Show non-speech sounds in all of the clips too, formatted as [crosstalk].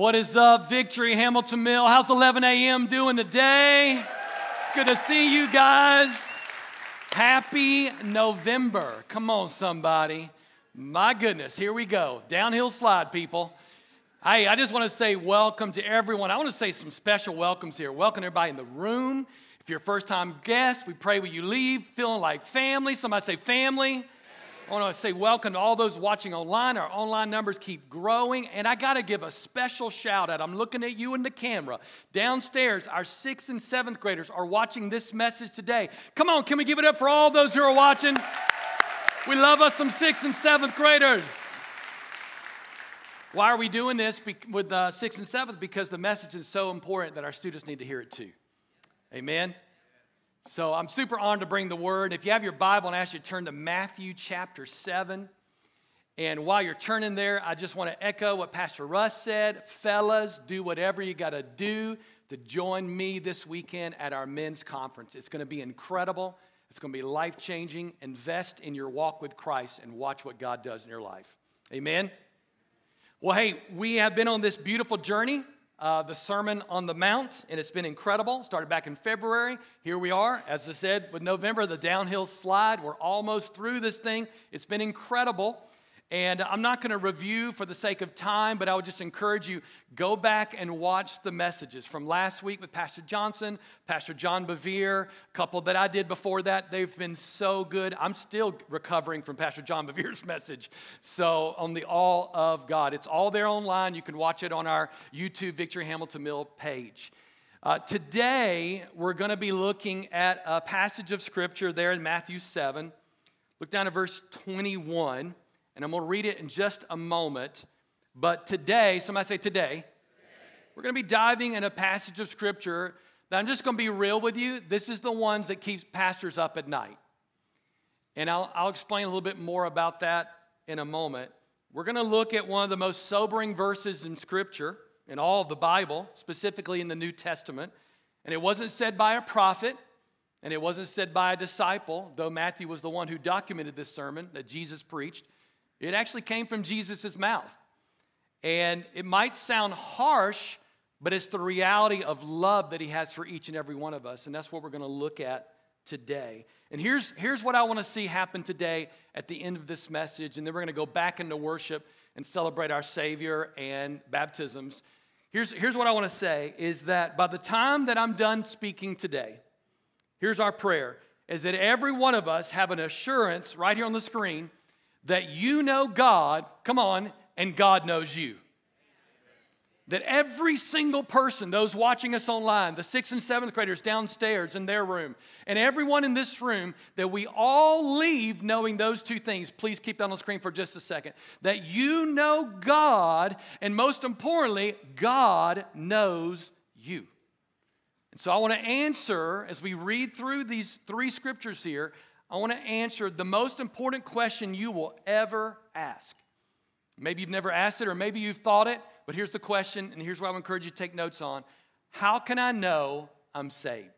What is up, Victory Hamilton Mill? How's 11 a.m. doing today? It's good to see you guys. Happy November. Come on, somebody. My goodness, here we go. Downhill slide, people. Hey, I just want to say welcome to everyone. I want to say some special welcomes here. Welcome everybody in the room. If you're a first time guest, we pray when you leave feeling like family. Somebody say family. I want to say welcome to all those watching online. Our online numbers keep growing. And I got to give a special shout out. I'm looking at you in the camera. Downstairs, our sixth and seventh graders are watching this message today. Come on, can we give it up for all those who are watching? We love us some sixth and seventh graders. Why are we doing this with uh, sixth and seventh? Because the message is so important that our students need to hear it too. Amen. So I'm super honored to bring the word. If you have your Bible and I ask you to turn to Matthew chapter 7. And while you're turning there, I just want to echo what Pastor Russ said. Fellas, do whatever you got to do to join me this weekend at our men's conference. It's going to be incredible. It's going to be life changing. Invest in your walk with Christ and watch what God does in your life. Amen. Well, hey, we have been on this beautiful journey uh, the Sermon on the Mount, and it's been incredible. Started back in February. Here we are. As I said, with November, the downhill slide. We're almost through this thing. It's been incredible. And I'm not going to review for the sake of time, but I would just encourage you go back and watch the messages from last week with Pastor Johnson, Pastor John Bevere, a couple that I did before that. They've been so good. I'm still recovering from Pastor John [laughs] Bevere's message. So on the All of God, it's all there online. You can watch it on our YouTube Victory Hamilton Mill page. Uh, today, we're going to be looking at a passage of scripture there in Matthew 7. Look down at verse 21 and I'm going to read it in just a moment. But today, somebody say today, we're going to be diving in a passage of scripture that I'm just going to be real with you. This is the ones that keeps pastors up at night. And I'll, I'll explain a little bit more about that in a moment. We're going to look at one of the most sobering verses in scripture, in all of the Bible, specifically in the New Testament. And it wasn't said by a prophet, and it wasn't said by a disciple, though Matthew was the one who documented this sermon that Jesus preached. It actually came from Jesus' mouth. And it might sound harsh, but it's the reality of love that he has for each and every one of us. And that's what we're going to look at today. And here's, here's what I want to see happen today at the end of this message. And then we're going to go back into worship and celebrate our Savior and baptisms. Here's, here's what I want to say is that by the time that I'm done speaking today, here's our prayer is that every one of us have an assurance right here on the screen that you know God, come on, and God knows you. That every single person, those watching us online, the sixth and seventh graders downstairs in their room, and everyone in this room, that we all leave knowing those two things. Please keep that on the screen for just a second. That you know God, and most importantly, God knows you. And so I want to answer, as we read through these three scriptures here, I want to answer the most important question you will ever ask. Maybe you've never asked it, or maybe you've thought it, but here's the question, and here's what I would encourage you to take notes on How can I know I'm saved?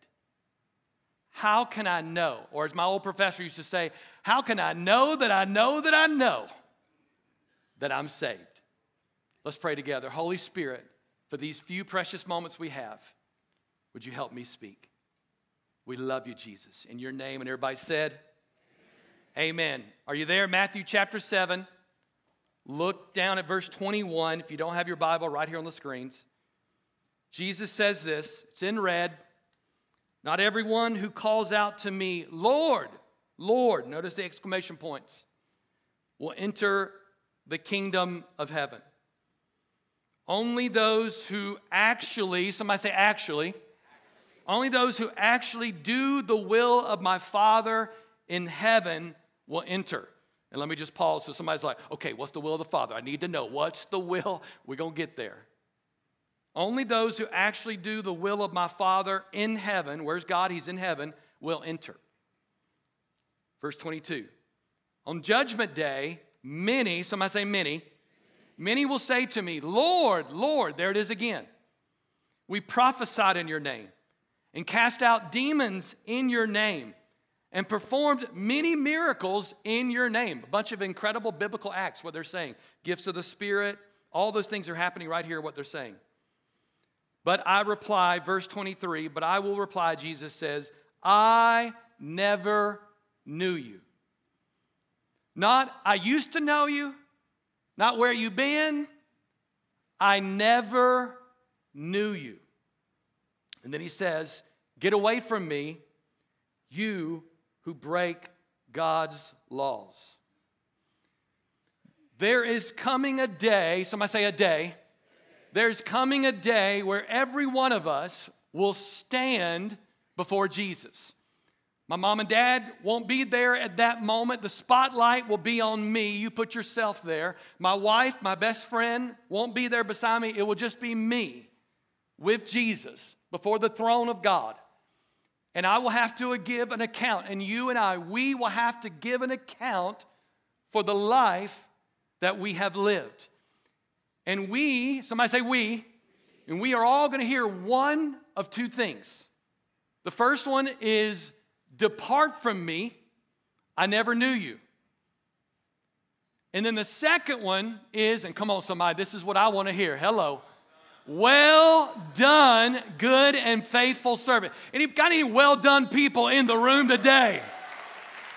How can I know? Or as my old professor used to say, How can I know that I know that I know that I'm saved? Let's pray together. Holy Spirit, for these few precious moments we have, would you help me speak? We love you, Jesus. In your name, and everybody said, Amen. Amen. Are you there? Matthew chapter 7. Look down at verse 21. If you don't have your Bible, right here on the screens. Jesus says this, it's in red. Not everyone who calls out to me, Lord, Lord, notice the exclamation points, will enter the kingdom of heaven. Only those who actually, somebody say actually, only those who actually do the will of my Father in heaven will enter. And let me just pause so somebody's like, okay, what's the will of the Father? I need to know. What's the will? We're going to get there. Only those who actually do the will of my Father in heaven, where's God? He's in heaven, will enter. Verse 22. On judgment day, many, somebody say many, many will say to me, Lord, Lord, there it is again. We prophesied in your name and cast out demons in your name and performed many miracles in your name. A bunch of incredible biblical acts, what they're saying gifts of the Spirit, All those things are happening right here, what they're saying. But I reply, verse 23, but I will reply, Jesus says, I never knew you. Not, I used to know you, not where you've been. I never knew you. And then he says, Get away from me, you who break God's laws. There is coming a day, somebody say a day. There's coming a day where every one of us will stand before Jesus. My mom and dad won't be there at that moment. The spotlight will be on me. You put yourself there. My wife, my best friend, won't be there beside me. It will just be me with Jesus before the throne of God. And I will have to give an account. And you and I, we will have to give an account for the life that we have lived. And we, somebody say we, and we are all going to hear one of two things. The first one is, Depart from me, I never knew you. And then the second one is, and come on, somebody, this is what I want to hear. Hello. Well done, good and faithful servant. Any got any well done people in the room today?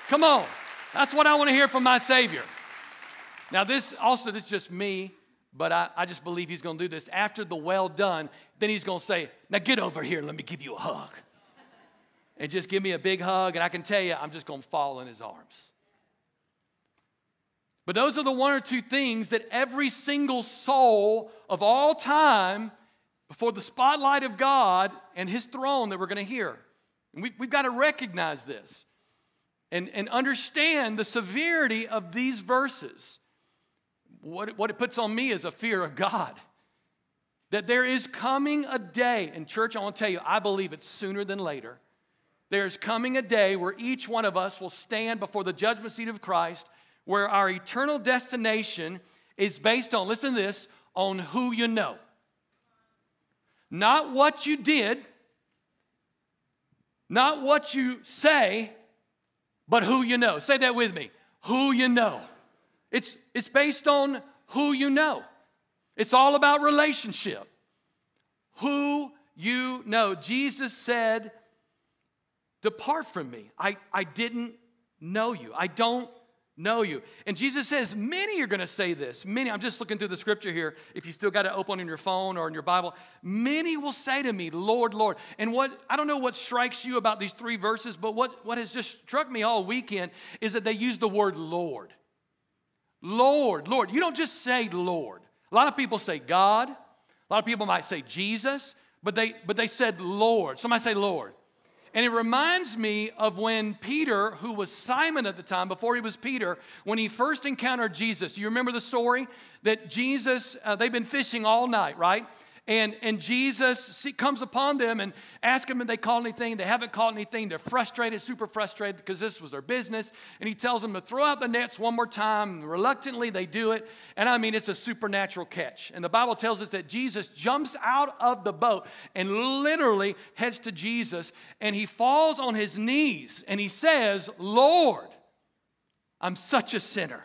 Come on. That's what I want to hear from my Savior. Now, this also, this is just me, but I, I just believe he's going to do this. After the well done, then he's going to say, Now get over here, let me give you a hug and just give me a big hug, and I can tell you, I'm just going to fall in his arms. But those are the one or two things that every single soul of all time, before the spotlight of God and his throne, that we're going to hear. And we, have got to recognize this and, and understand the severity of these verses. What, what it puts on me is a fear of God. That there is coming a day, and church, I want to tell you, I believe it's sooner than later there's coming a day where each one of us will stand before the judgment seat of Christ, where our eternal destination is based on, listen to this, on who you know. Not what you did, not what you say, but who you know. Say that with me. Who you know. It's, it's based on who you know. It's all about relationship. Who you know. Jesus said, Depart from me. I, I didn't know you. I don't know you. And Jesus says, many are going to say this. Many, I'm just looking through the scripture here. If you still got it open in your phone or in your Bible, many will say to me, Lord, Lord. And what, I don't know what strikes you about these three verses, but what, what has just struck me all weekend is that they use the word Lord. Lord, Lord. You don't just say Lord. A lot of people say God. A lot of people might say Jesus, but they, but they said Lord. Somebody say Lord. And it reminds me of when Peter, who was Simon at the time, before he was Peter, when he first encountered Jesus. Do you remember the story? That Jesus, uh, they've been fishing all night, right? And, and Jesus comes upon them and asks them if they caught anything. They haven't caught anything. They're frustrated, super frustrated because this was their business. And he tells them to throw out the nets one more time. Reluctantly, they do it. And I mean, it's a supernatural catch. And the Bible tells us that Jesus jumps out of the boat and literally heads to Jesus. And he falls on his knees and he says, Lord, I'm such a sinner.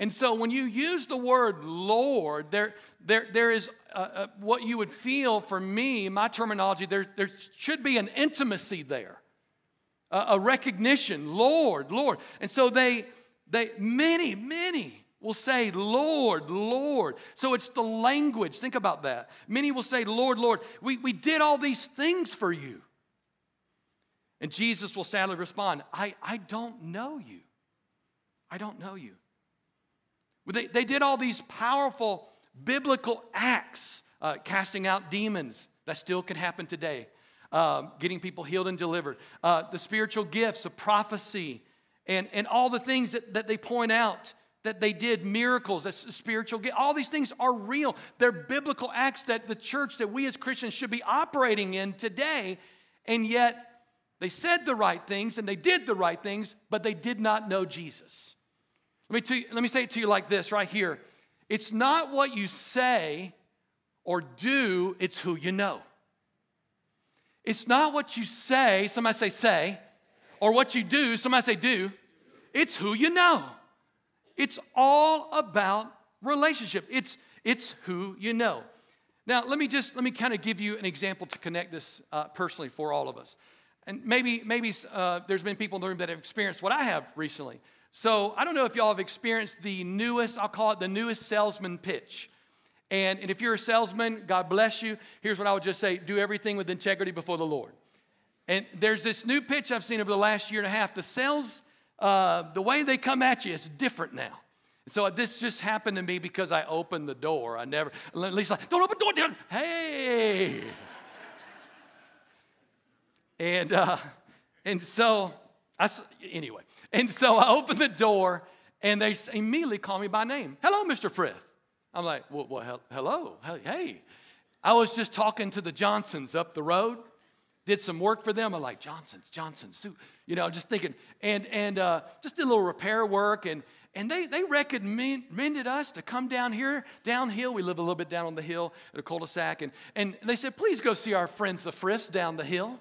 And so when you use the word Lord, there, there, there is a, a, what you would feel for me, my terminology, there, there should be an intimacy there, a, a recognition, Lord, Lord. And so they, they, many, many will say, Lord, Lord. So it's the language. Think about that. Many will say, Lord, Lord, we, we did all these things for you. And Jesus will sadly respond, I, I don't know you. I don't know you. They, they did all these powerful biblical acts, uh, casting out demons. That still can happen today. Uh, getting people healed and delivered. Uh, the spiritual gifts of prophecy and, and all the things that, that they point out that they did, miracles, that's spiritual. All these things are real. They're biblical acts that the church, that we as Christians should be operating in today. And yet, they said the right things and they did the right things, but they did not know Jesus. Let me, you, let me say it to you like this right here. It's not what you say or do, it's who you know. It's not what you say, somebody say say, or what you do, somebody say do. It's who you know. It's all about relationship. It's, it's who you know. Now, let me just let me kind of give you an example to connect this uh, personally for all of us. And maybe maybe uh, there's been people in the room that have experienced what I have recently. So I don't know if y'all have experienced the newest, I'll call it the newest salesman pitch. And, and if you're a salesman, God bless you. Here's what I would just say do everything with integrity before the Lord. And there's this new pitch I've seen over the last year and a half. The sales, uh, the way they come at you is different now. So this just happened to me because I opened the door. I never, at least like, don't open the door, dude. Hey. and, uh, and so, I, anyway, and so I opened the door and they immediately call me by name. Hello, Mr. Frith. I'm like, well, well hello, hey. I was just talking to the Johnsons up the road, did some work for them. I'm like, Johnsons, Johnsons, you know, just thinking, and, and uh, just did a little repair work. And, and they, they recommended us to come down here, downhill. We live a little bit down on the hill at a cul-de-sac. And, and they said, please go see our friends, the Friths, down the hill.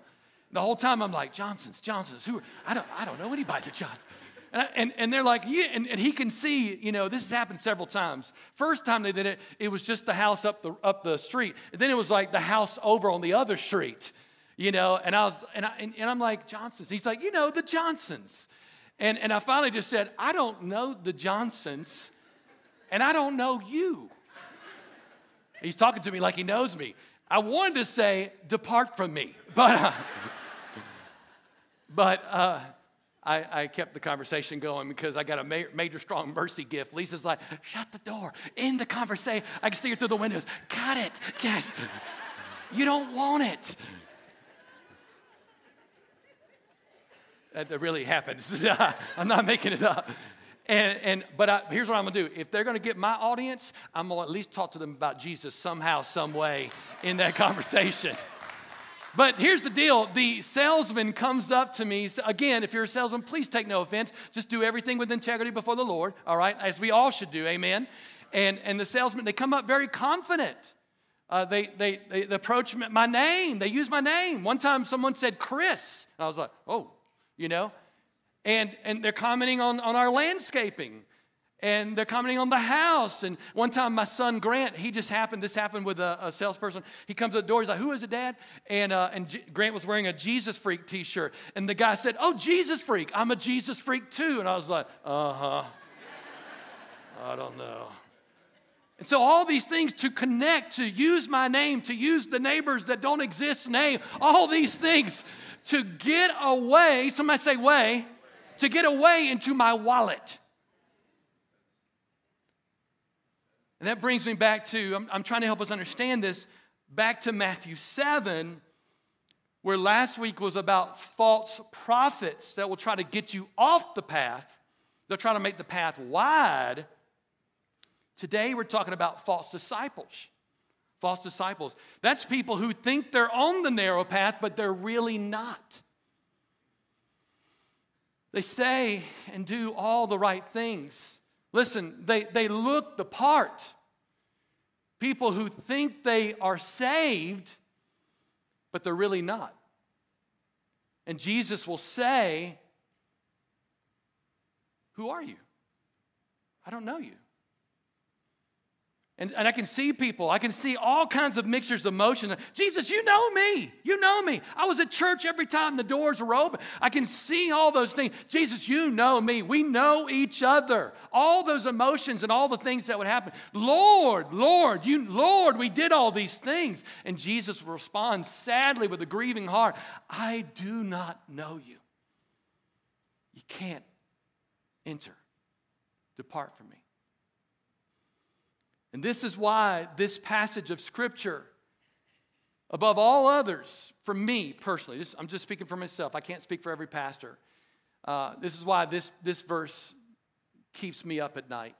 The whole time I'm like, Johnsons, Johnsons, who I don't, I don't know anybody [laughs] that Johnsons. And, I, and, and, they're like, yeah, and, and, he can see, you know, this has happened several times. First time they did it, it was just the house up the, up the street. And then it was like the house over on the other street, you know, and I was, and, I, and, and I'm like, Johnsons. He's like, you know, the Johnsons. And, and I finally just said, I don't know the Johnsons, and I don't know you. He's talking to me like he knows me. I wanted to say, depart from me, [laughs] but, uh, but, uh, I, I, kept the conversation going because I got a ma- major strong mercy gift. Lisa's like, shut the door, end the conversation. I can see her through the windows. Cut it. Cut. you don't want it. That really happens. [laughs] I'm not making it up. And, and but I, here's what I'm gonna do. If they're gonna get my audience, I'm gonna at least talk to them about Jesus somehow, some way in that [laughs] conversation. But here's the deal the salesman comes up to me. Again, if you're a salesman, please take no offense. Just do everything with integrity before the Lord, all right? As we all should do, amen. And, and the salesman, they come up very confident. Uh, they, they, they, approach my name, they use my name. One time someone said Chris, and I was like, oh, you know? And, and they're commenting on, on our landscaping and they're commenting on the house. And one time, my son Grant, he just happened, this happened with a, a salesperson. He comes to the door, he's like, Who is it, Dad? And, uh, and G- Grant was wearing a Jesus Freak t shirt. And the guy said, Oh, Jesus Freak, I'm a Jesus Freak too. And I was like, Uh huh. I don't know. And so, all these things to connect, to use my name, to use the neighbors that don't exist name, all these things to get away, somebody say, way, to get away into my wallet. And that brings me back to, I'm, I'm, trying to help us understand this, back to Matthew 7, where last week was about false prophets that will try to get you off the path. They'll try to make the path wide. Today we're talking about false disciples. False disciples. That's people who think they're on the narrow path, but they're really not. They say and do all the right things Listen, they, they look the part. People who think they are saved, but they're really not. And Jesus will say, Who are you? I don't know you. And, and I can see people, I can see all kinds of mixtures of emotion. Jesus, you know me. You know me. I was at church every time the doors were open. I can see all those things. Jesus, you know me. We know each other. All those emotions and all the things that would happen. Lord, Lord, you, Lord, we did all these things. And Jesus responds sadly with a grieving heart I do not know you. You can't enter. Depart from me. And this is why this passage of Scripture, above all others, for me personally, I'm just speaking for myself, I can't speak for every pastor. Uh, this is why this, this verse keeps me up at night.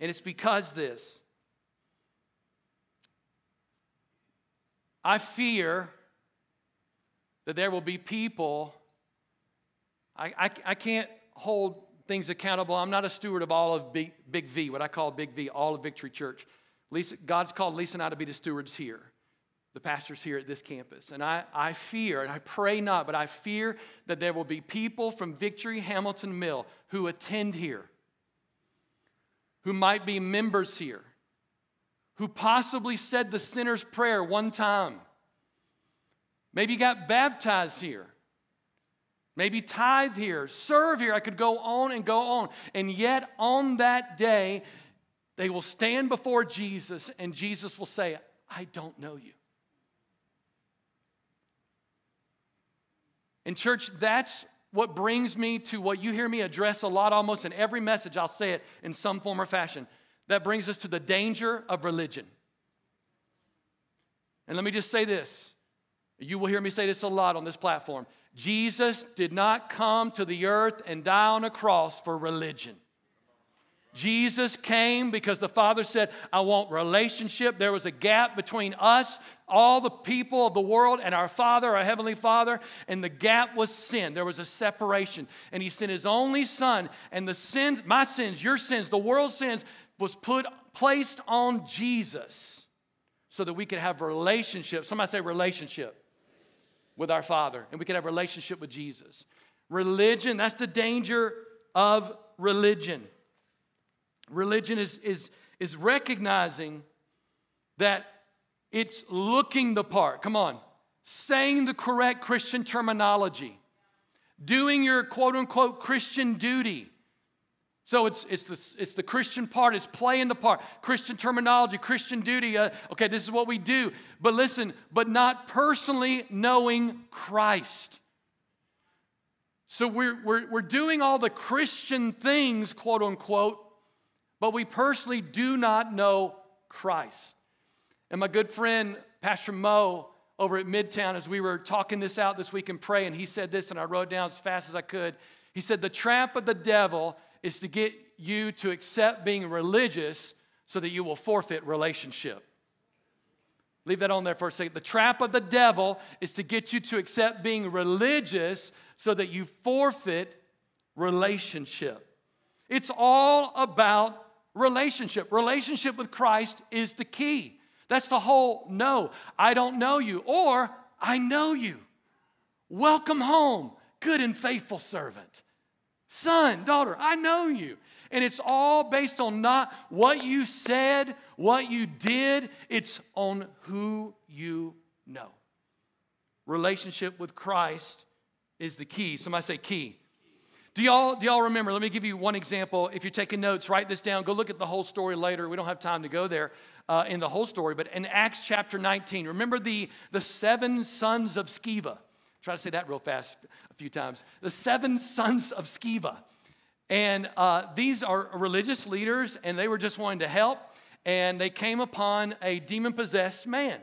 And it's because this. I fear that there will be people, I, I, I can't hold things accountable. I'm not a steward of all of Big, Big V, what I call Big V, all of Victory Church. Lisa, God's called Lisa and I to be the stewards here, the pastors here at this campus. And I, I fear, and I pray not, but I fear that there will be people from Victory Hamilton Mill who attend here who might be members here, who possibly said the sinner's prayer one time, maybe got baptized here, maybe tithe here, serve here. I could go on and go on. And yet, on that day, they will stand before Jesus, and Jesus will say, I don't know you. In church, that's what brings me to what you hear me address a lot almost in every message. I'll say it in some form or fashion. That brings us to the danger of religion. And let me just say this you will hear me say this a lot on this platform. Jesus did not come to the earth and die on a cross for religion. Jesus came because the Father said, I want relationship. There was a gap between us, all the people of the world, and our Father, our Heavenly Father, and the gap was sin. There was a separation. And He sent His only Son, and the sins, my sins, your sins, the world's sins, was put placed on Jesus so that we could have relationship. Somebody say relationship with our Father, and we could have a relationship with Jesus. Religion, that's the danger of religion. Religion is, is, is recognizing that it's looking the part. Come on. Saying the correct Christian terminology. Doing your quote unquote Christian duty. So it's, it's, the, it's the Christian part, it's playing the part. Christian terminology, Christian duty. Uh, okay, this is what we do. But listen, but not personally knowing Christ. So we're, we're, we're doing all the Christian things, quote unquote, but we personally do not know Christ. And my good friend, Pastor Mo, over at Midtown, as we were talking this out this week and praying, he said this, and I wrote down as fast as I could. He said, The trap of the devil is to get you to accept being religious so that you will forfeit relationship. Leave that on there for a second. The trap of the devil is to get you to accept being religious so that you forfeit relationship. It's all about relationship. Relationship with Christ is the key. That's the whole no, I don't know you, or I know you. Welcome home, good and faithful servant. Son, daughter, I know you. And it's all based on not what you said, what you did, it's on who you know. Relationship with Christ is the key. Somebody say key. Do y'all, do y'all remember? Let me give you one example. If you're taking notes, write this down. Go look at the whole story later. We don't have time to go there uh, in the whole story. But in Acts chapter 19, remember the, the seven sons of Sceva? Try to say that real fast a few times. The seven sons of Sceva. And uh, these are religious leaders, and they were just wanting to help. And they came upon a demon possessed man.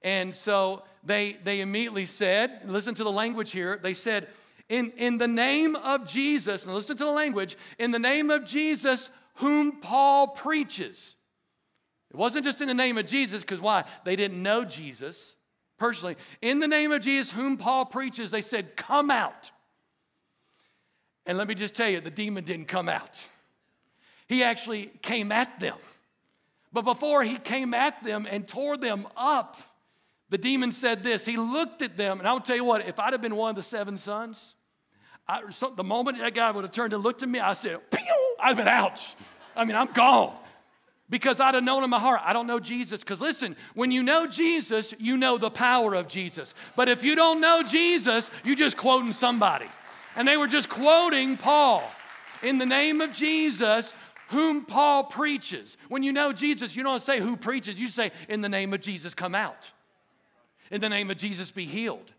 And so they, they immediately said, listen to the language here, they said, in, in the name of Jesus, and listen to the language, in the name of Jesus, whom Paul preaches. It wasn't just in the name of Jesus, because why? They didn't know Jesus personally. In the name of Jesus, whom Paul preaches, they said, Come out. And let me just tell you, the demon didn't come out. He actually came at them. But before he came at them and tore them up, the demon said this. He looked at them, and I'll tell you what, if I'd have been one of the seven sons, I, so the moment that guy would have turned and looked at me, I said, Pew! I've been out. I mean, I'm gone. Because I'd have known in my heart, I don't know Jesus. Because listen, when you know Jesus, you know the power of Jesus. But if you don't know Jesus, you're just quoting somebody. And they were just quoting Paul. In the name of Jesus, whom Paul preaches. When you know Jesus, you don't say who preaches, you say, in the name of Jesus, come out. In the name of Jesus, be healed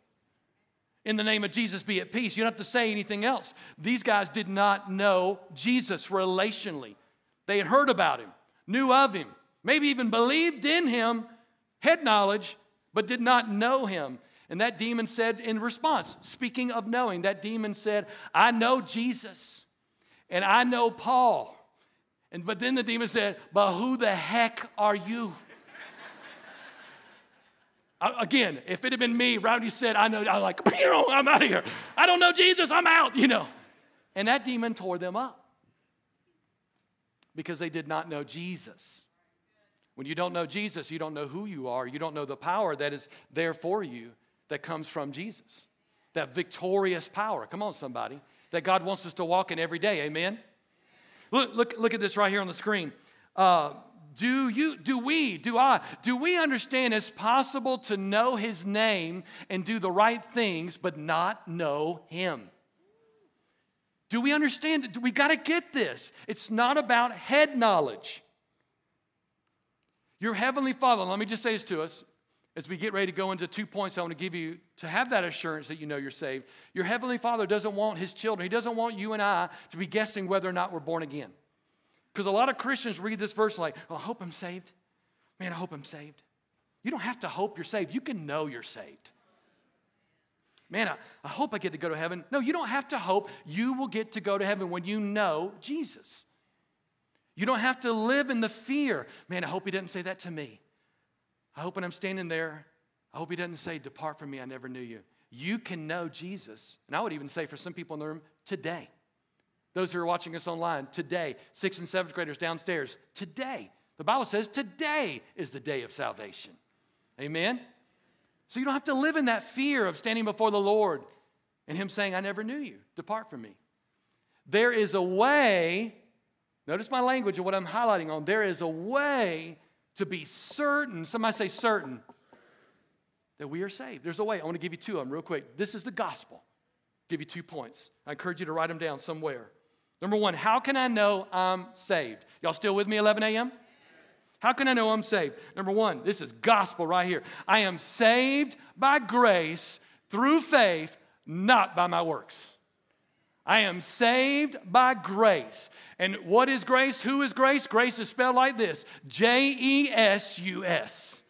in the name of Jesus, be at peace. You don't have to say anything else. These guys did not know Jesus relationally. They had heard about him, knew of him, maybe even believed in him, head knowledge, but did not know him. And that demon said in response, speaking of knowing, that demon said, I know Jesus and I know Paul. And but then the demon said, But who the heck are you? [laughs] Again, if it had been me, right said, I know, I'm like, I'm out of here. I don't know Jesus, I'm out, you know. And that demon tore them up because they did not know Jesus. When you don't know Jesus, you don't know who you are. You don't know the power that is there for you that comes from Jesus. That victorious power. Come on, somebody. That God wants us to walk in every day. Amen? Look, look, look at this right here on the screen. Uh, do you, do we, do I, do we understand it's possible to know his name and do the right things but not know him? Do we understand it? We got to get this. It's not about head knowledge. Your heavenly Father, let me just say this to us as we get ready to go into two points I want to give you to have that assurance that you know you're saved. Your heavenly Father doesn't want his children, he doesn't want you and I to be guessing whether or not we're born again. Because a lot of Christians read this verse like, well, I hope I'm saved. Man, I hope I'm saved. You don't have to hope you're saved, you can know you're saved. Man, I, I hope I get to go to heaven. No, you don't have to hope. You will get to go to heaven when you know Jesus. You don't have to live in the fear. Man, I hope he doesn't say that to me. I hope when I'm standing there, I hope he doesn't say, Depart from me, I never knew you. You can know Jesus. And I would even say for some people in the room, today. Those who are watching us online, today. Sixth and seventh graders downstairs, today. The Bible says today is the day of salvation. Amen? So you don't have to live in that fear of standing before the Lord and Him saying, I never knew you. Depart from me. There is a way, notice my language and what I'm highlighting on. There is a way to be certain, somebody say certain, that we are saved. There's a way. I want to give you two of them real quick. This is the gospel. I'll give you two points. I encourage you to write them down somewhere. Number one, how can I know I'm saved? Y'all still with me, 11 a.m.? How can I know I'm saved? Number one, this is gospel right here. I am saved by grace through faith, not by my works. I am saved by grace. And what is grace? Who is grace? Grace is spelled like this J E S U S.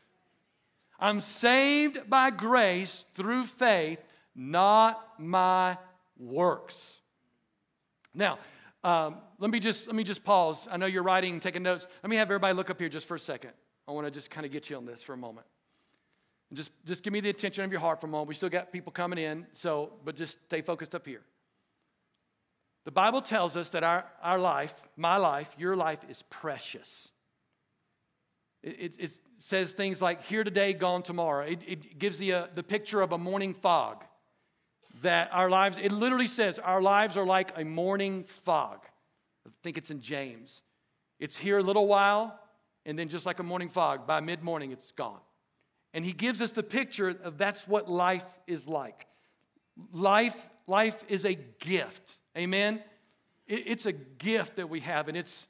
I'm saved by grace through faith, not my works. Now, um, let me just let me just pause. I know you're writing, taking notes. Let me have everybody look up here just for a second. I want to just kind of get you on this for a moment. And just just give me the attention of your heart for a moment. We still got people coming in, so but just stay focused up here. The Bible tells us that our, our life, my life, your life is precious. It, it, it says things like here today, gone tomorrow. It, it gives the, uh, the picture of a morning fog that our lives, it literally says our lives are like a morning fog. I think it's in James. It's here a little while, and then just like a morning fog, by mid morning, it's gone. And he gives us the picture of that's what life is like. Life, life is a gift. Amen? It, it's a gift that we have, and it's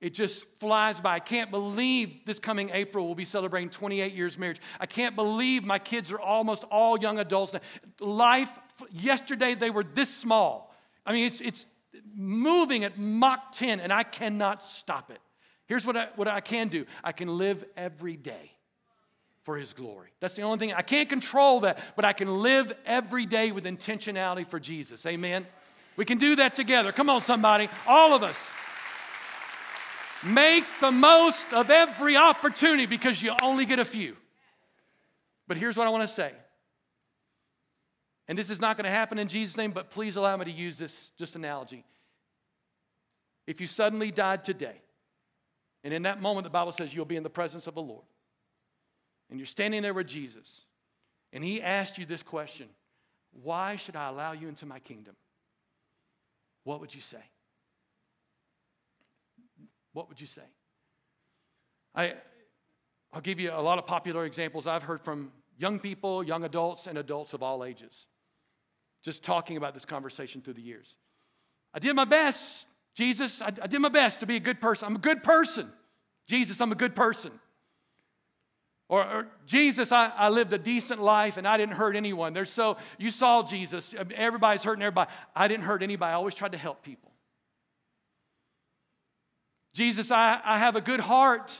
it just flies by. I can't believe this coming April we'll be celebrating 28 years marriage. I can't believe my kids are almost all young adults now. Life, yesterday they were this small. I mean, it's, it's moving at Mach 10, and I cannot stop it. Here's what I, what I can do I can live every day for His glory. That's the only thing. I can't control that, but I can live every day with intentionality for Jesus. Amen? We can do that together. Come on, somebody. All of us. Make the most of every opportunity because you only get a few. But here's what I want to say. And this is not going to happen in Jesus' name, but please allow me to use this just analogy. If you suddenly died today, and in that moment the Bible says you'll be in the presence of the Lord, and you're standing there with Jesus, and he asked you this question Why should I allow you into my kingdom? What would you say? What would you say? I, I'll give you a lot of popular examples I've heard from young people, young adults, and adults of all ages. Just talking about this conversation through the years. I did my best, Jesus. I, I did my best to be a good person. I'm a good person. Jesus, I'm a good person. Or, or, Jesus, I, I, lived a decent life and I didn't hurt anyone. There's so, you saw Jesus, everybody's hurting everybody. I didn't hurt anybody. I always tried to help people. Jesus, I, I have a good heart.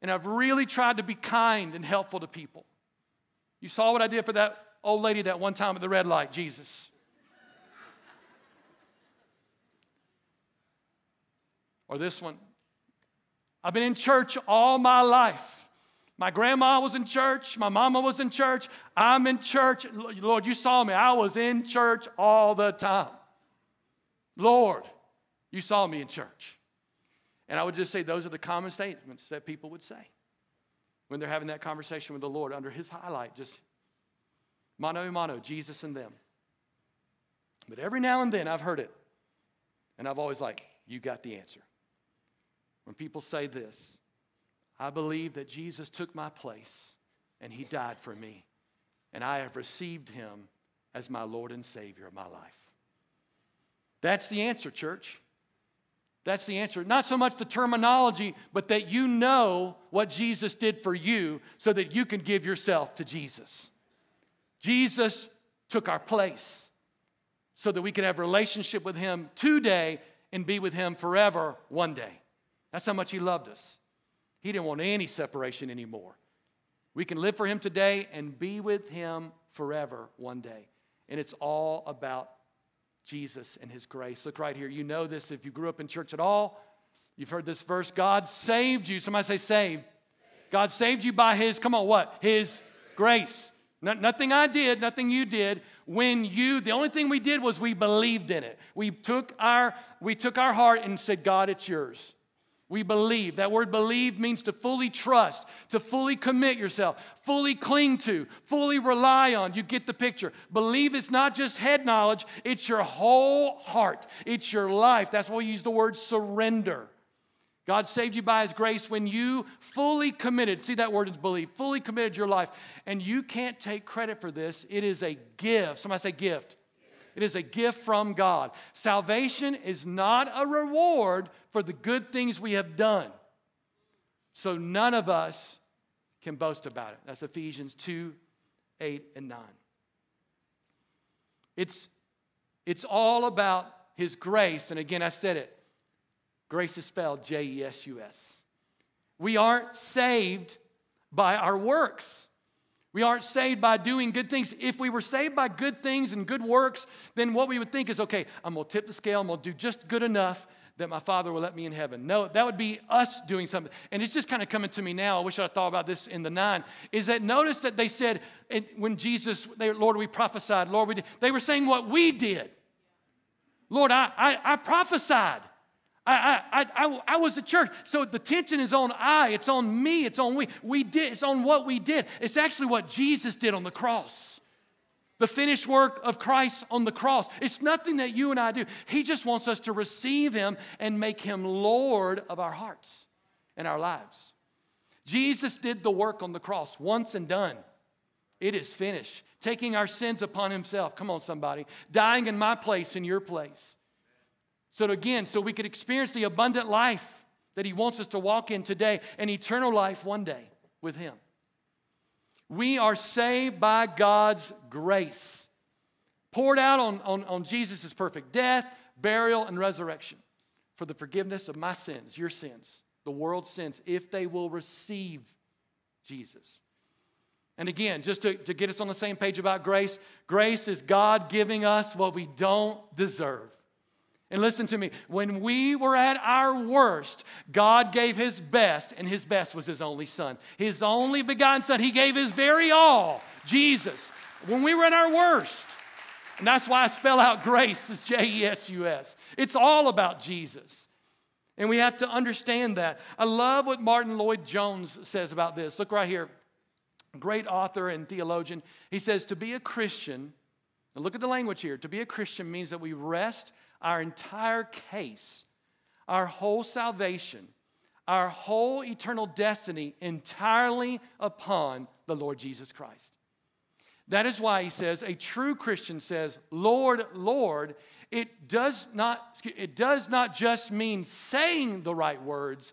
And I've really tried to be kind and helpful to people. You saw what I did for that old lady that one time at the red light, Jesus. or this one. I've been in church all my life. My grandma was in church. My mama was in church. I'm in church. Lord, you saw me. I was in church all the time. Lord, you saw me in church. And I would just say those are the common statements that people would say when they're having that conversation with the Lord under his highlight, just mano mano, Jesus and them. But every now and then I've heard it. And I've always like, you got the answer. When people say this, I believe that Jesus took my place and he died for me, and I have received him as my Lord and Savior of my life. That's the answer, church. That's the answer. Not so much the terminology, but that you know what Jesus did for you so that you can give yourself to Jesus. Jesus took our place so that we could have relationship with him today and be with him forever one day. That's how much he loved us. He didn't want any separation anymore. We can live for him today and be with him forever one day. And it's all about Jesus and his grace. Look right here. You know this if you grew up in church at all. You've heard this verse God saved you. Somebody say, saved. God saved you by his, come on, what? His grace. No, nothing I did, nothing you did. When you, the only thing we did was we believed in it. We took our, we took our heart and said, God, it's yours. We believe. That word believe means to fully trust, to fully commit yourself, fully cling to, fully rely on. You get the picture. Believe is not just head knowledge, it's your whole heart, it's your life. That's why we use the word surrender. God saved you by His grace when you fully committed. See that word is believe. Fully committed your life. And you can't take credit for this. It is a gift. Somebody say gift. It is a gift from God. Salvation is not a reward for the good things we have done. So none of us can boast about it. That's Ephesians 2 8 and 9. It's, it's all about His grace. And again, I said it grace is spelled J E S U S. We aren't saved by our works. We aren't saved by doing good things. If we were saved by good things and good works, then what we would think is okay, I'm gonna tip the scale, I'm gonna do just good enough that my Father will let me in heaven. No, that would be us doing something. And it's just kind of coming to me now. I wish I thought about this in the nine. Is that notice that they said when Jesus, they, Lord, we prophesied, Lord, we did. They were saying what we did. Lord, I, I, I prophesied. I, I, I, I was at church. So the tension is on I, it's on me, it's on we. We did, it's on what we did. It's actually what Jesus did on the cross. The finished work of Christ on the cross. It's nothing that you and I do. He just wants us to receive Him and make Him Lord of our hearts and our lives. Jesus did the work on the cross once and done. It is finished. Taking our sins upon Himself. Come on, somebody. Dying in my place, in your place. So, again, so we could experience the abundant life that He wants us to walk in today and eternal life one day with Him. We are saved by God's grace, poured out on, on, on Jesus' perfect death, burial, and resurrection for the forgiveness of my sins, your sins, the world's sins, if they will receive Jesus. And again, just to, to get us on the same page about grace, grace is God giving us what we don't deserve. And listen to me, when we were at our worst, God gave his best, and his best was his only son. His only begotten son. He gave his very all, Jesus, when we were at our worst. And that's why I spell out grace as J E S U S. It's all about Jesus. And we have to understand that. I love what Martyn Lloyd-Jones says about this. Look right here. Great author and theologian. He says, To be a Christian, look at the language here, to be a Christian means that we rest our entire case, our whole salvation, our whole eternal destiny entirely upon the Lord Jesus Christ. That is why he says, a true Christian says, Lord, Lord. It does not, it does not just mean saying the right words,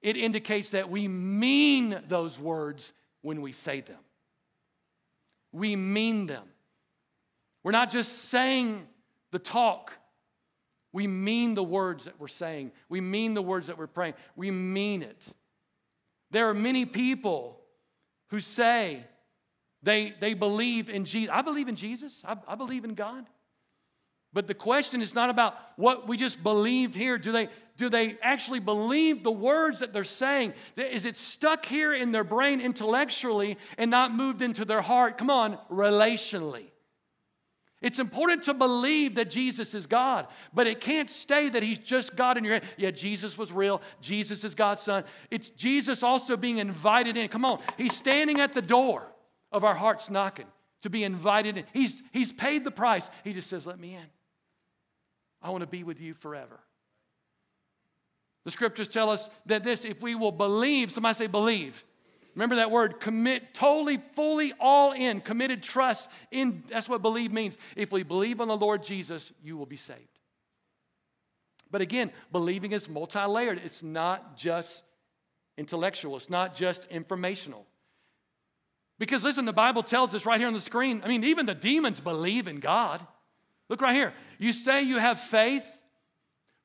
it indicates that we mean those words when we say them. We mean them. We're not just saying the talk, we mean the words that we're saying. We mean the words that we're praying. We mean it. There are many people who say they, they believe in Jesus. I believe in Jesus, I, I believe in God. But the question is not about what we just believe here. Do they, do they actually believe the words that they're saying? Is it stuck here in their brain intellectually and not moved into their heart? Come on, relationally. It's important to believe that Jesus is God, but it can't stay that he's just God in your head. Yeah, Jesus was real. Jesus is God's son. It's Jesus also being invited in. Come on. He's standing at the door of our hearts knocking to be invited in. He's, he's paid the price. He just says, Let me in. I want to be with you forever. The scriptures tell us that this, if we will believe, somebody say believe. Remember that word, commit, totally, fully, all in, committed trust in, that's what believe means. If we believe on the Lord Jesus, you will be saved. But again, believing is multi layered. It's not just intellectual, it's not just informational. Because listen, the Bible tells us right here on the screen, I mean, even the demons believe in God. Look right here. You say you have faith,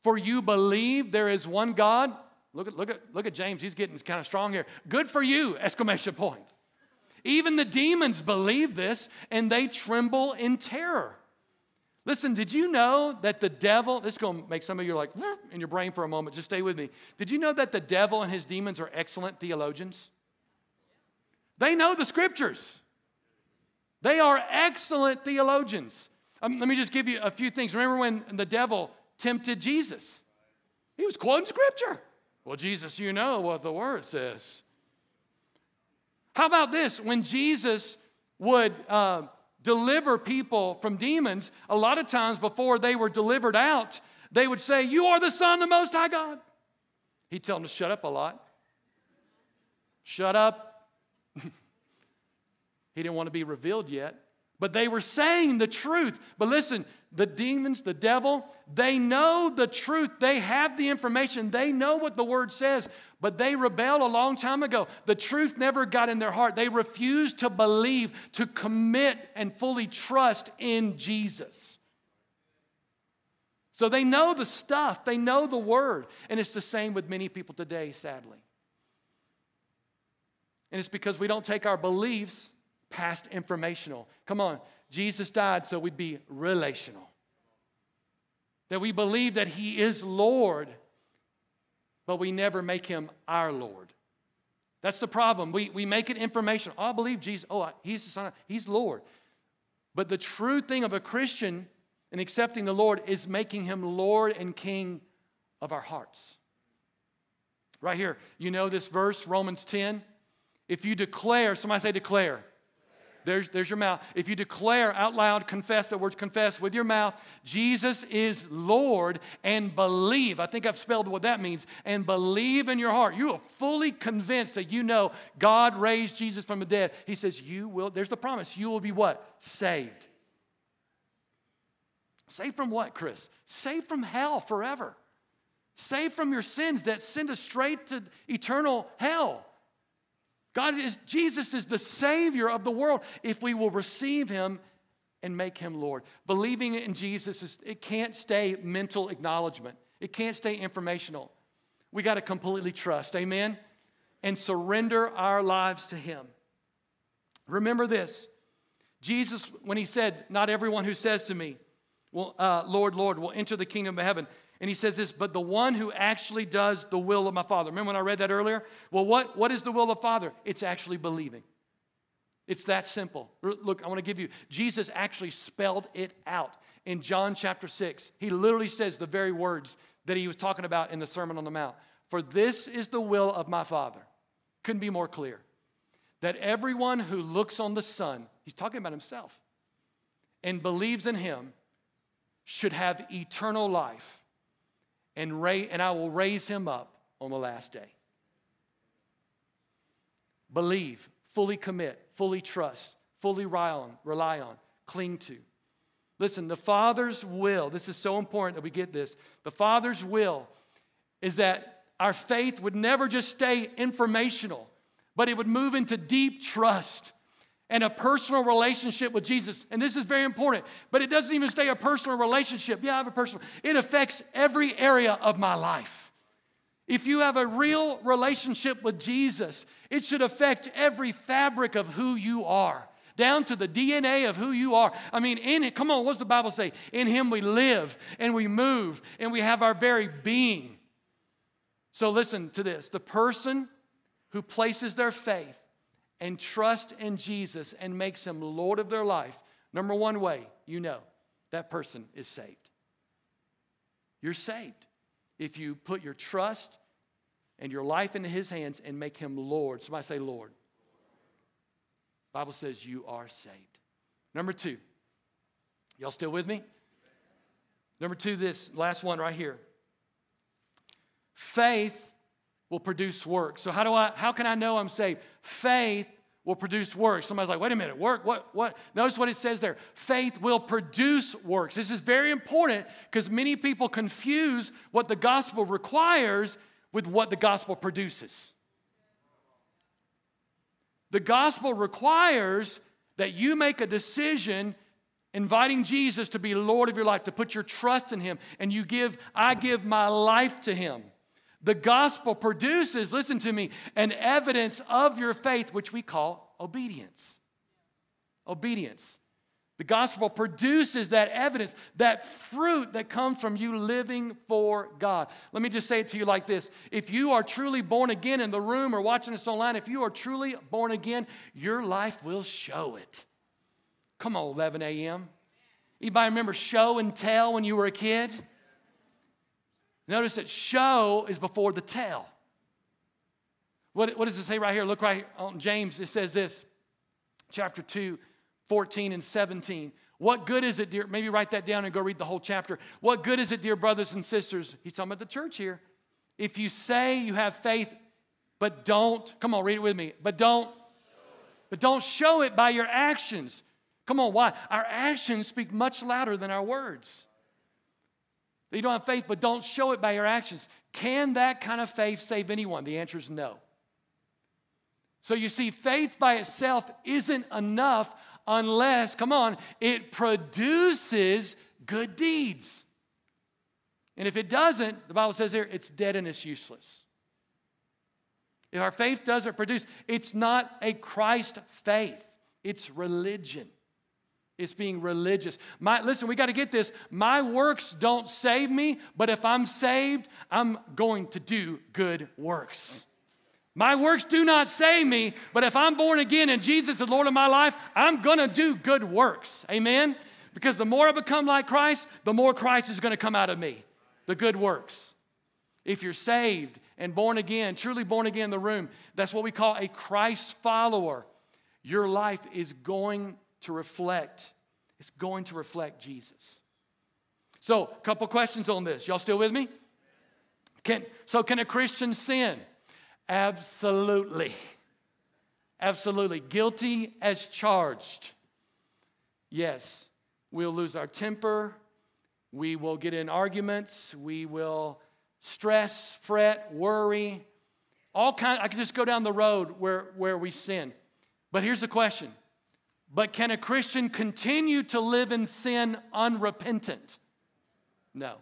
for you believe there is one God. Look at, look at, look at James, he's getting kind of strong here. Good for you, exclamation point. Even the demons believe this and they tremble in terror. Listen, did you know that the devil, this is going to make some of you like in your brain for a moment, just stay with me. Did you know that the devil and his demons are excellent theologians? They know the scriptures. They are excellent theologians. Um, let me just give you a few things. Remember when the devil tempted Jesus? He was quoting scripture. Well, Jesus, you know what the word says. How about this? When Jesus would. Uh, deliver people from demons, a lot of times before they were delivered out, they would say, You are the Son of the Most High God. He'd tell them to shut up a lot. Shut up. [laughs] he didn't want to be revealed yet. But they were saying the truth. But listen, the demons, the devil, they know the truth. They have the information. They know what the word says, but they rebelled a long time ago. The truth never got in their heart. They refused to believe, to commit, and fully trust in Jesus. So they know the stuff, they know the word. And it's the same with many people today, sadly. And it's because we don't take our beliefs past informational. Come on, Jesus died so we'd be relational. That we believe that He is Lord, but we never make Him our Lord. That's the problem. We, we make it informational. Oh, I believe Jesus. Oh, He's the Son of, He's Lord. But the true thing of a Christian in accepting the Lord is making Him Lord and King of our hearts. Right here, you know this verse, Romans 10. If you declare, somebody say declare. There's, there's your mouth. If you declare out loud, confess, the words confess with your mouth, Jesus is Lord, and believe. I think I've spelled what that means. And believe in your heart. You are fully convinced that you know God raised Jesus from the dead. He says, You will, there's the promise, you will be what? Saved. Saved from what, Chris? Saved from hell forever. Saved from your sins that send us straight to eternal hell. God is, Jesus is the Savior of the world if we will receive Him and make Him Lord. Believing in Jesus, is, it can't stay mental acknowledgement, it can't stay informational. We got to completely trust, amen? And surrender our lives to Him. Remember this Jesus, when He said, Not everyone who says to me, well, uh, Lord, Lord, will enter the kingdom of heaven. And he says this, but the one who actually does the will of my Father. Remember when I read that earlier? Well, what, what is the will of Father? It's actually believing. It's that simple. Look, I want to give you, Jesus actually spelled it out in John chapter 6. He literally says the very words that he was talking about in the Sermon on the Mount. For this is the will of my Father. Couldn't be more clear. That everyone who looks on the Son, he's talking about himself, and believes in him should have eternal life and, ra- and I will raise him up on the last day. Believe, fully commit, fully trust, fully rely on, rely on, cling to. Listen, the Father's will, this is so important that we get this. The Father's will is that our faith would never just stay informational, but it would move into deep trust and a personal relationship with Jesus. And this is very important, but it doesn't even stay a personal relationship. Yeah, I have a personal, it affects every area of my life. If you have a real relationship with Jesus, it should affect every fabric of who you are, down to the DNA of who you are. I mean, in it, come on, what's the Bible say? In Him we live and we move and we have our very being. So listen to this the person who places their faith and trust in Jesus and makes him Lord of their life, number one way you know that person is saved. You're saved if you put your trust and your life into his hands and make him Lord. Somebody say, Lord. Bible says you are saved. Number two, y'all still with me? Number two, this last one right here. Faith will produce work. So how do I how can I know I'm saved? Faith will produce works. Somebody's like, wait a minute, work? What? What? Notice what it says there. Faith will produce works. This is very important because many people confuse what the gospel requires with what the gospel produces. The gospel requires that you make a decision inviting Jesus to be Lord of your life, to put your trust in Him, and you give, I give my life to Him. The gospel produces, listen to me, an evidence of your faith, which we call obedience. Obedience. The gospel produces that evidence, that fruit that comes from you living for God. Let me just say it to you like this if you are truly born again in the room or watching us online, if you are truly born again, your life will show it. Come on, 11 a.m. Anybody remember show and tell when you were a kid? Notice that show is before the tell. What, what does it say right here? Look right here on James. It says this, chapter 2, 14 and 17. What good is it, dear? Maybe write that down and go read the whole chapter. What good is it, dear brothers and sisters? He's talking about the church here. If you say you have faith, but don't, come on, read it with me, but don't, but don't show it by your actions. Come on, why? Our actions speak much louder than our words. You don't have faith, but don't show it by your actions. Can that kind of faith save anyone? The answer is no. So you see, faith by itself isn't enough unless, come on, it produces good deeds. And if it doesn't, the Bible says here, it's dead and it's useless. If our faith doesn't produce, it's not a Christ faith, it's religion. It's being religious. My, listen, we got to get this. My works don't save me, but if I'm saved, I'm going to do good works. My works do not save me, but if I'm born again and Jesus is Lord of my life, I'm going to do good works. Amen? Because the more I become like Christ, the more Christ is going to come out of me. The good works. If you're saved and born again, truly born again in the room, that's what we call a Christ follower. Your life is going to reflect, it's going to reflect Jesus. So, a couple questions on this. Y'all still with me? Can, so, can a Christian sin? Absolutely. Absolutely. Guilty as charged. Yes, we'll lose our temper. We will get in arguments. We will stress, fret, worry. All kind. I could just go down the road where, where we sin. But here's the question but can a Christian continue to live in sin unrepentant? No.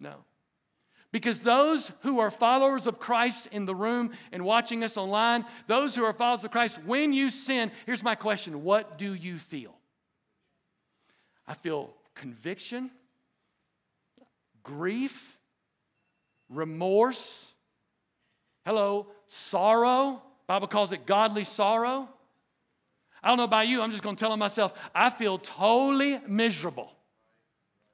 No. Because those who are followers of Christ in the room and watching us online, those who are followers of Christ, when you sin, here's my question what do you feel? I feel conviction, grief, remorse, hello, sorrow. Bible calls it godly sorrow. I don't know about you, I'm just going to tell myself, I feel totally miserable.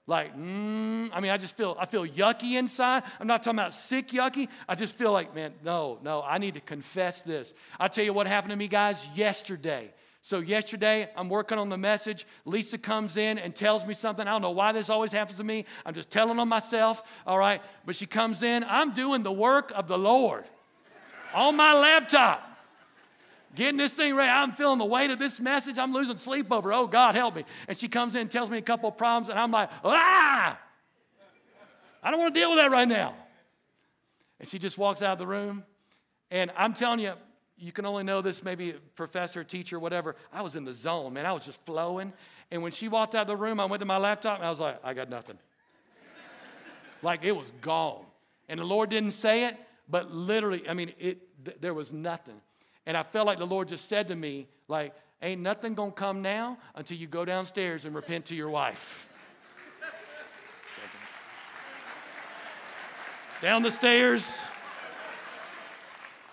Like, mm, I mean, I just feel, I feel yucky inside. I'm not talking about sick yucky. I just feel like, man, no, no, I need to confess this. I'll tell you what happened to me, guys, yesterday. So, yesterday, I'm working on the message. Lisa comes in and tells me something. I don't know why this always happens to me. I'm just telling on myself, all right? But she comes in. I'm doing the work of the Lord on my laptop getting this thing ready. I'm feeling the weight of this message. I'm losing sleep over. Oh, God, help me. And she comes in and tells me a couple of problems, and I'm like, ah, I don't want to deal with that right now. And she just walks out of the room. And I'm telling you, you can only know this, maybe professor, teacher, whatever. I was in the zone, man. I was just flowing. And when she walked out of the room, I went to my laptop and I was like, I got nothing. [laughs] like it was gone. And the Lord didn't say it, but literally, I mean, it, th- there was nothing. And I felt like the Lord just said to me, like, ain't nothing gonna come now until you go downstairs and repent to your wife. down the stairs.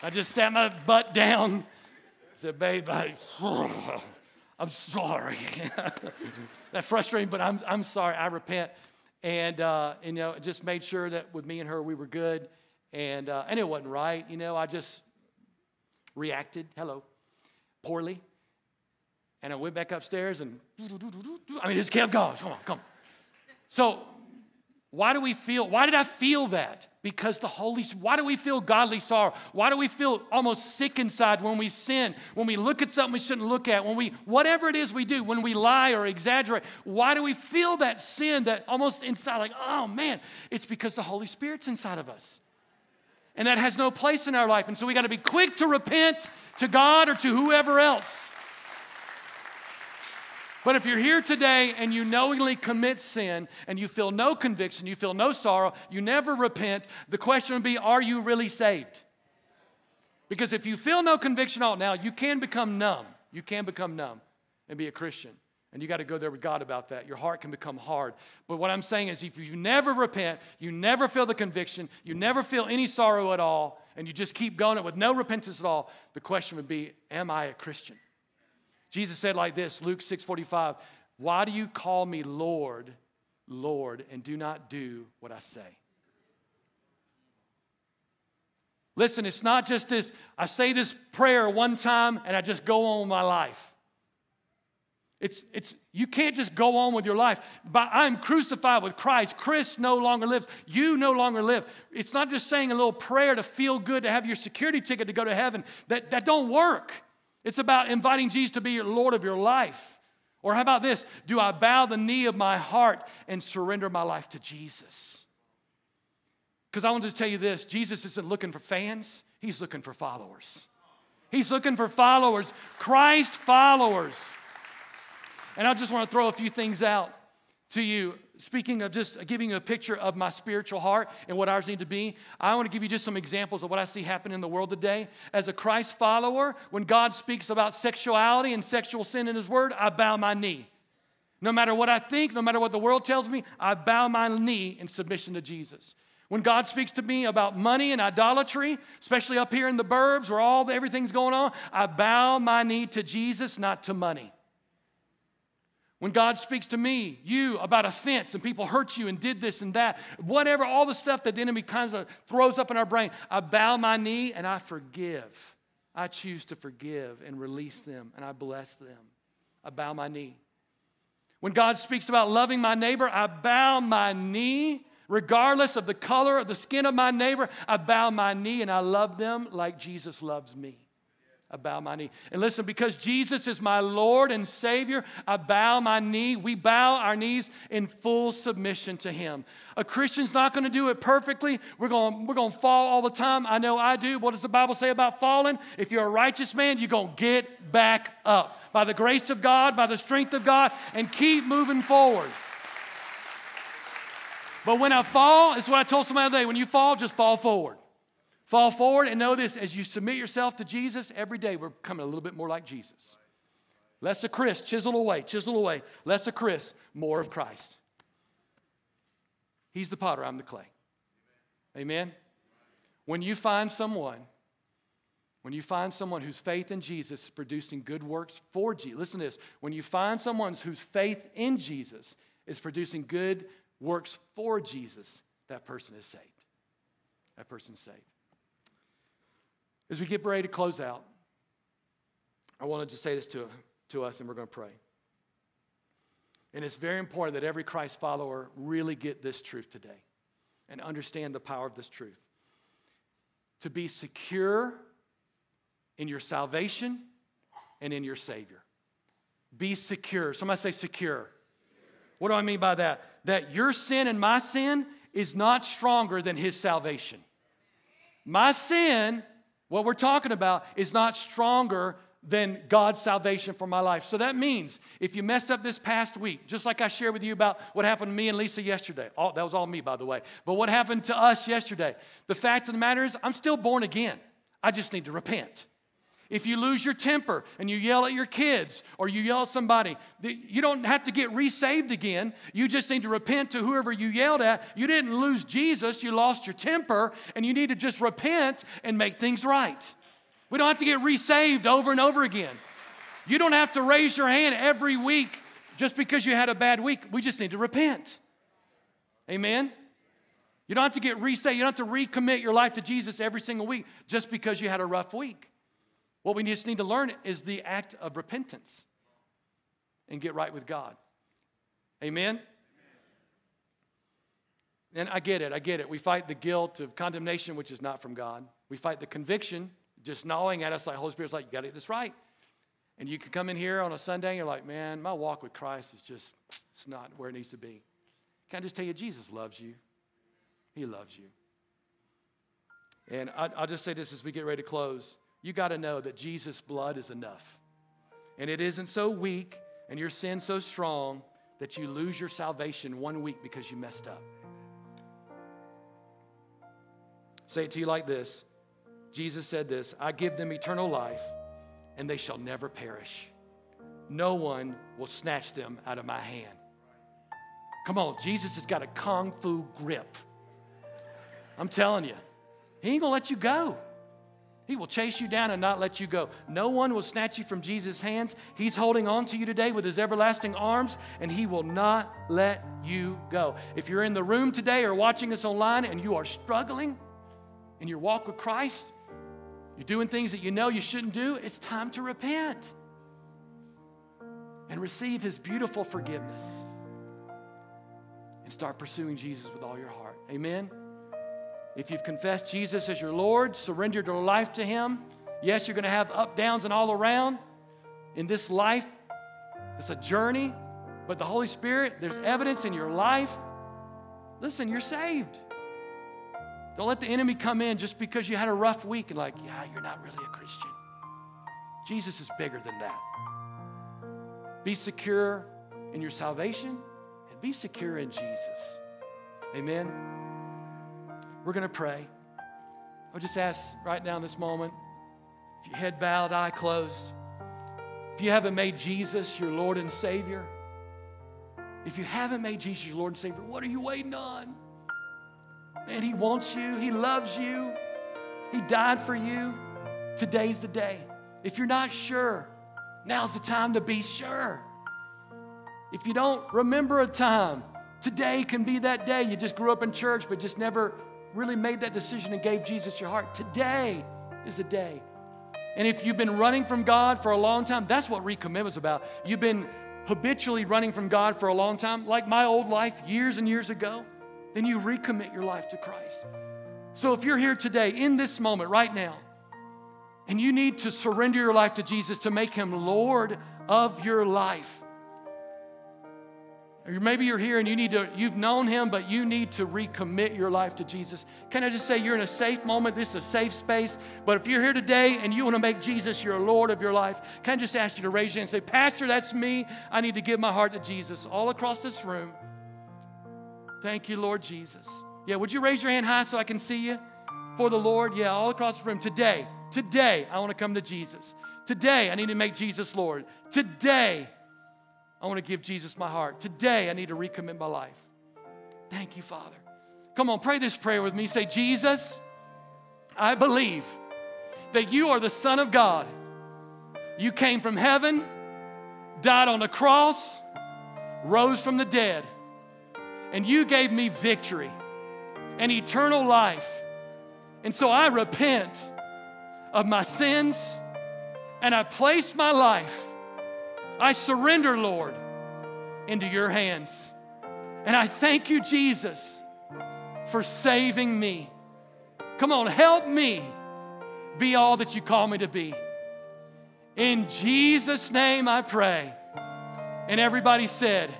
I just sat my butt down. I said, babe, I, [laughs] I'm sorry. [laughs] That's frustrating, but I'm, I'm sorry. I repent. And, uh, you know, just made sure that with me and her, we were good. And, uh, and it wasn't right. You know, I just, reacted, hello, poorly. And I went back upstairs and I mean, just kept going. Come on, come on. So, why do we feel, why did I feel that? Because the Holy why do we feel godly sorrow? Why do we feel almost sick inside when we sin, when we look at something we shouldn't look at, when we, whatever it is we do, when we lie or exaggerate? Why do we feel that sin that almost inside, like, oh man, it's because the Holy Spirit's inside of us. And that has no place in our life. And so we got to be quick to repent to God or to whoever else. But if you're here today and you knowingly commit sin and you feel no conviction, you feel no sorrow, you never repent, the question would be are you really saved? Because if you feel no conviction at all now, you can become numb. You can become numb and be a Christian. And you got to go there with God about that. Your heart can become hard. But what I'm saying is, if you never repent, you never feel the conviction, you never feel any sorrow at all, and you just keep going with no repentance at all, the question would be, Am I a Christian? Jesus said like this, Luke 6:45, "Why do you call me Lord, Lord, and do not do what I say?" Listen, it's not just this, I say this prayer one time and I just go on with my life. It's, it's, you can't just go on with your life. But I'm crucified with Christ. Chris no longer lives. You no longer live. It's not just saying a little prayer to feel good, to have your security ticket to go to heaven. That, that don't work. It's about inviting Jesus to be your Lord of your life. Or how about this? Do I bow the knee of my heart and surrender my life to Jesus? Because I want to tell you this Jesus isn't looking for fans, He's looking for followers. He's looking for followers, Christ followers. And I just want to throw a few things out to you speaking of just giving you a picture of my spiritual heart and what ours need to be, I want to give you just some examples of what I see happen in the world today. As a Christ follower, when God speaks about sexuality and sexual sin in His Word, I bow my knee. No matter what I think, no matter what the world tells me, I bow my knee in submission to Jesus. When God speaks to me about money and idolatry, especially up here in the burbs where all the, everything's going on, I bow my knee to Jesus, not to money. When God speaks to me, you, about offense and people hurt you and did this and that, whatever, all the stuff that the enemy kind of throws up in our brain, I bow my knee and I forgive. I choose to forgive and release them and I bless them. I bow my knee. When God speaks about loving my neighbor, I bow my knee. Regardless of the color of the skin of my neighbor, I bow my knee and I love them like Jesus loves me. I bow my knee. And listen, because Jesus is my Lord and Savior, I bow my knee. We bow our knees in full submission to Him. A Christian's not going to do it perfectly. We're going, we're going to fall all the time. I know I do. What does the Bible say about falling? If you're a righteous man, you're going to get back up by the grace of God, by the strength of God, and keep moving forward. But when I fall, it's what I told somebody the other day when you fall, just fall forward. Fall forward and know this as you submit yourself to Jesus, every day we're becoming a little bit more like Jesus. Less of Chris, chisel away, chisel away. Less of Chris, more of Christ. He's the potter, I'm the clay. Amen? When you find someone, when you find someone whose faith in Jesus is producing good works for Jesus, listen to this. When you find someone whose faith in Jesus is producing good works for Jesus, that person is saved. That person's saved. As we get ready to close out, I wanted to say this to, to us, and we're going to pray. And it's very important that every Christ follower really get this truth today and understand the power of this truth. To be secure in your salvation and in your Savior. Be secure. Somebody say secure. What do I mean by that? That your sin and my sin is not stronger than His salvation. My sin what we're talking about is not stronger than God's salvation for my life. So that means if you messed up this past week, just like I shared with you about what happened to me and Lisa yesterday, all, that was all me, by the way, but what happened to us yesterday, the fact of the matter is, I'm still born again. I just need to repent. If you lose your temper and you yell at your kids or you yell at somebody, you don't have to get resaved again. You just need to repent to whoever you yelled at. You didn't lose Jesus, you lost your temper, and you need to just repent and make things right. We don't have to get resaved over and over again. You don't have to raise your hand every week just because you had a bad week. We just need to repent. Amen? You don't have to get resaved. You don't have to recommit your life to Jesus every single week just because you had a rough week. What we just need to learn is the act of repentance and get right with God. Amen? And I get it, I get it. We fight the guilt of condemnation, which is not from God. We fight the conviction, just gnawing at us like Holy Spirit's like, you got to get this right. And you can come in here on a Sunday and you're like, man, my walk with Christ is just, it's not where it needs to be. Can I just tell you, Jesus loves you? He loves you. And I'll just say this as we get ready to close. You got to know that Jesus' blood is enough. And it isn't so weak and your sin so strong that you lose your salvation one week because you messed up. Say it to you like this Jesus said this I give them eternal life, and they shall never perish. No one will snatch them out of my hand. Come on, Jesus has got a kung fu grip. I'm telling you, He ain't gonna let you go. He will chase you down and not let you go. No one will snatch you from Jesus' hands. He's holding on to you today with his everlasting arms, and he will not let you go. If you're in the room today or watching us online and you are struggling in your walk with Christ, you're doing things that you know you shouldn't do, it's time to repent and receive his beautiful forgiveness and start pursuing Jesus with all your heart. Amen. If you've confessed Jesus as your Lord, surrendered your life to Him, yes, you're going to have up, downs, and all around. In this life, it's a journey, but the Holy Spirit, there's evidence in your life. Listen, you're saved. Don't let the enemy come in just because you had a rough week and, like, yeah, you're not really a Christian. Jesus is bigger than that. Be secure in your salvation and be secure in Jesus. Amen. We're going to pray. I'll just ask right now in this moment if your head bowed, eye closed, if you haven't made Jesus your Lord and Savior, if you haven't made Jesus your Lord and Savior, what are you waiting on? Man, He wants you, He loves you, He died for you. Today's the day. If you're not sure, now's the time to be sure. If you don't remember a time, today can be that day. You just grew up in church but just never really made that decision and gave Jesus your heart, today is the day. And if you've been running from God for a long time, that's what recommitment's about. You've been habitually running from God for a long time, like my old life years and years ago, then you recommit your life to Christ. So if you're here today, in this moment, right now, and you need to surrender your life to Jesus to make him Lord of your life, or maybe you're here and you need to, you've known him, but you need to recommit your life to Jesus. Can I just say you're in a safe moment? This is a safe space. But if you're here today and you want to make Jesus your Lord of your life, can I just ask you to raise your hand and say, Pastor, that's me. I need to give my heart to Jesus. All across this room. Thank you, Lord Jesus. Yeah, would you raise your hand high so I can see you? For the Lord, yeah, all across the room. Today, today, I want to come to Jesus. Today, I need to make Jesus Lord. Today, I want to give Jesus my heart. Today, I need to recommit my life. Thank you, Father. Come on, pray this prayer with me. Say, Jesus, I believe that you are the Son of God. You came from heaven, died on the cross, rose from the dead, and you gave me victory and eternal life. And so I repent of my sins and I place my life I surrender, Lord, into your hands. And I thank you, Jesus, for saving me. Come on, help me be all that you call me to be. In Jesus' name I pray. And everybody said,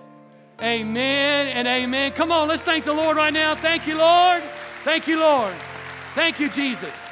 Amen and amen. Come on, let's thank the Lord right now. Thank you, Lord. Thank you, Lord. Thank you, Jesus.